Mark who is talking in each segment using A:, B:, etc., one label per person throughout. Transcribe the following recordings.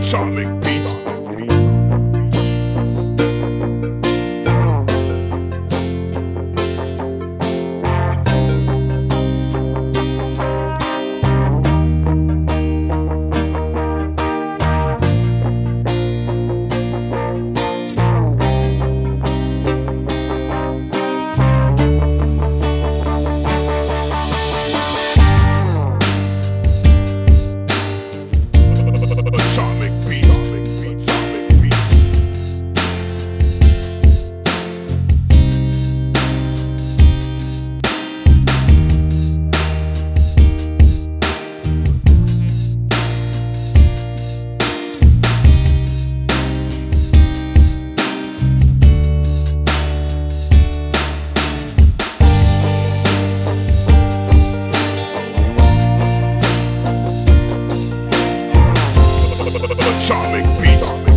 A: Atomic Beat. Charming Beats.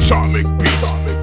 A: Charlie Beats.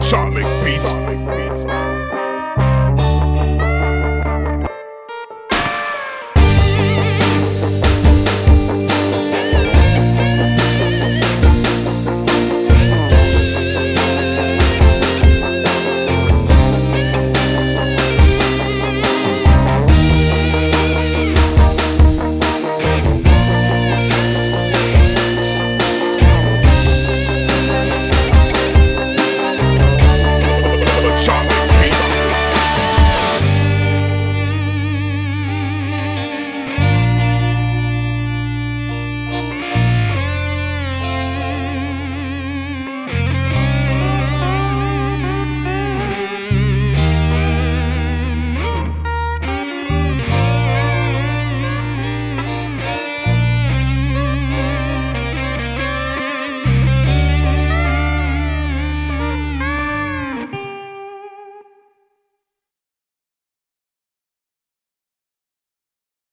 A: electronic beats.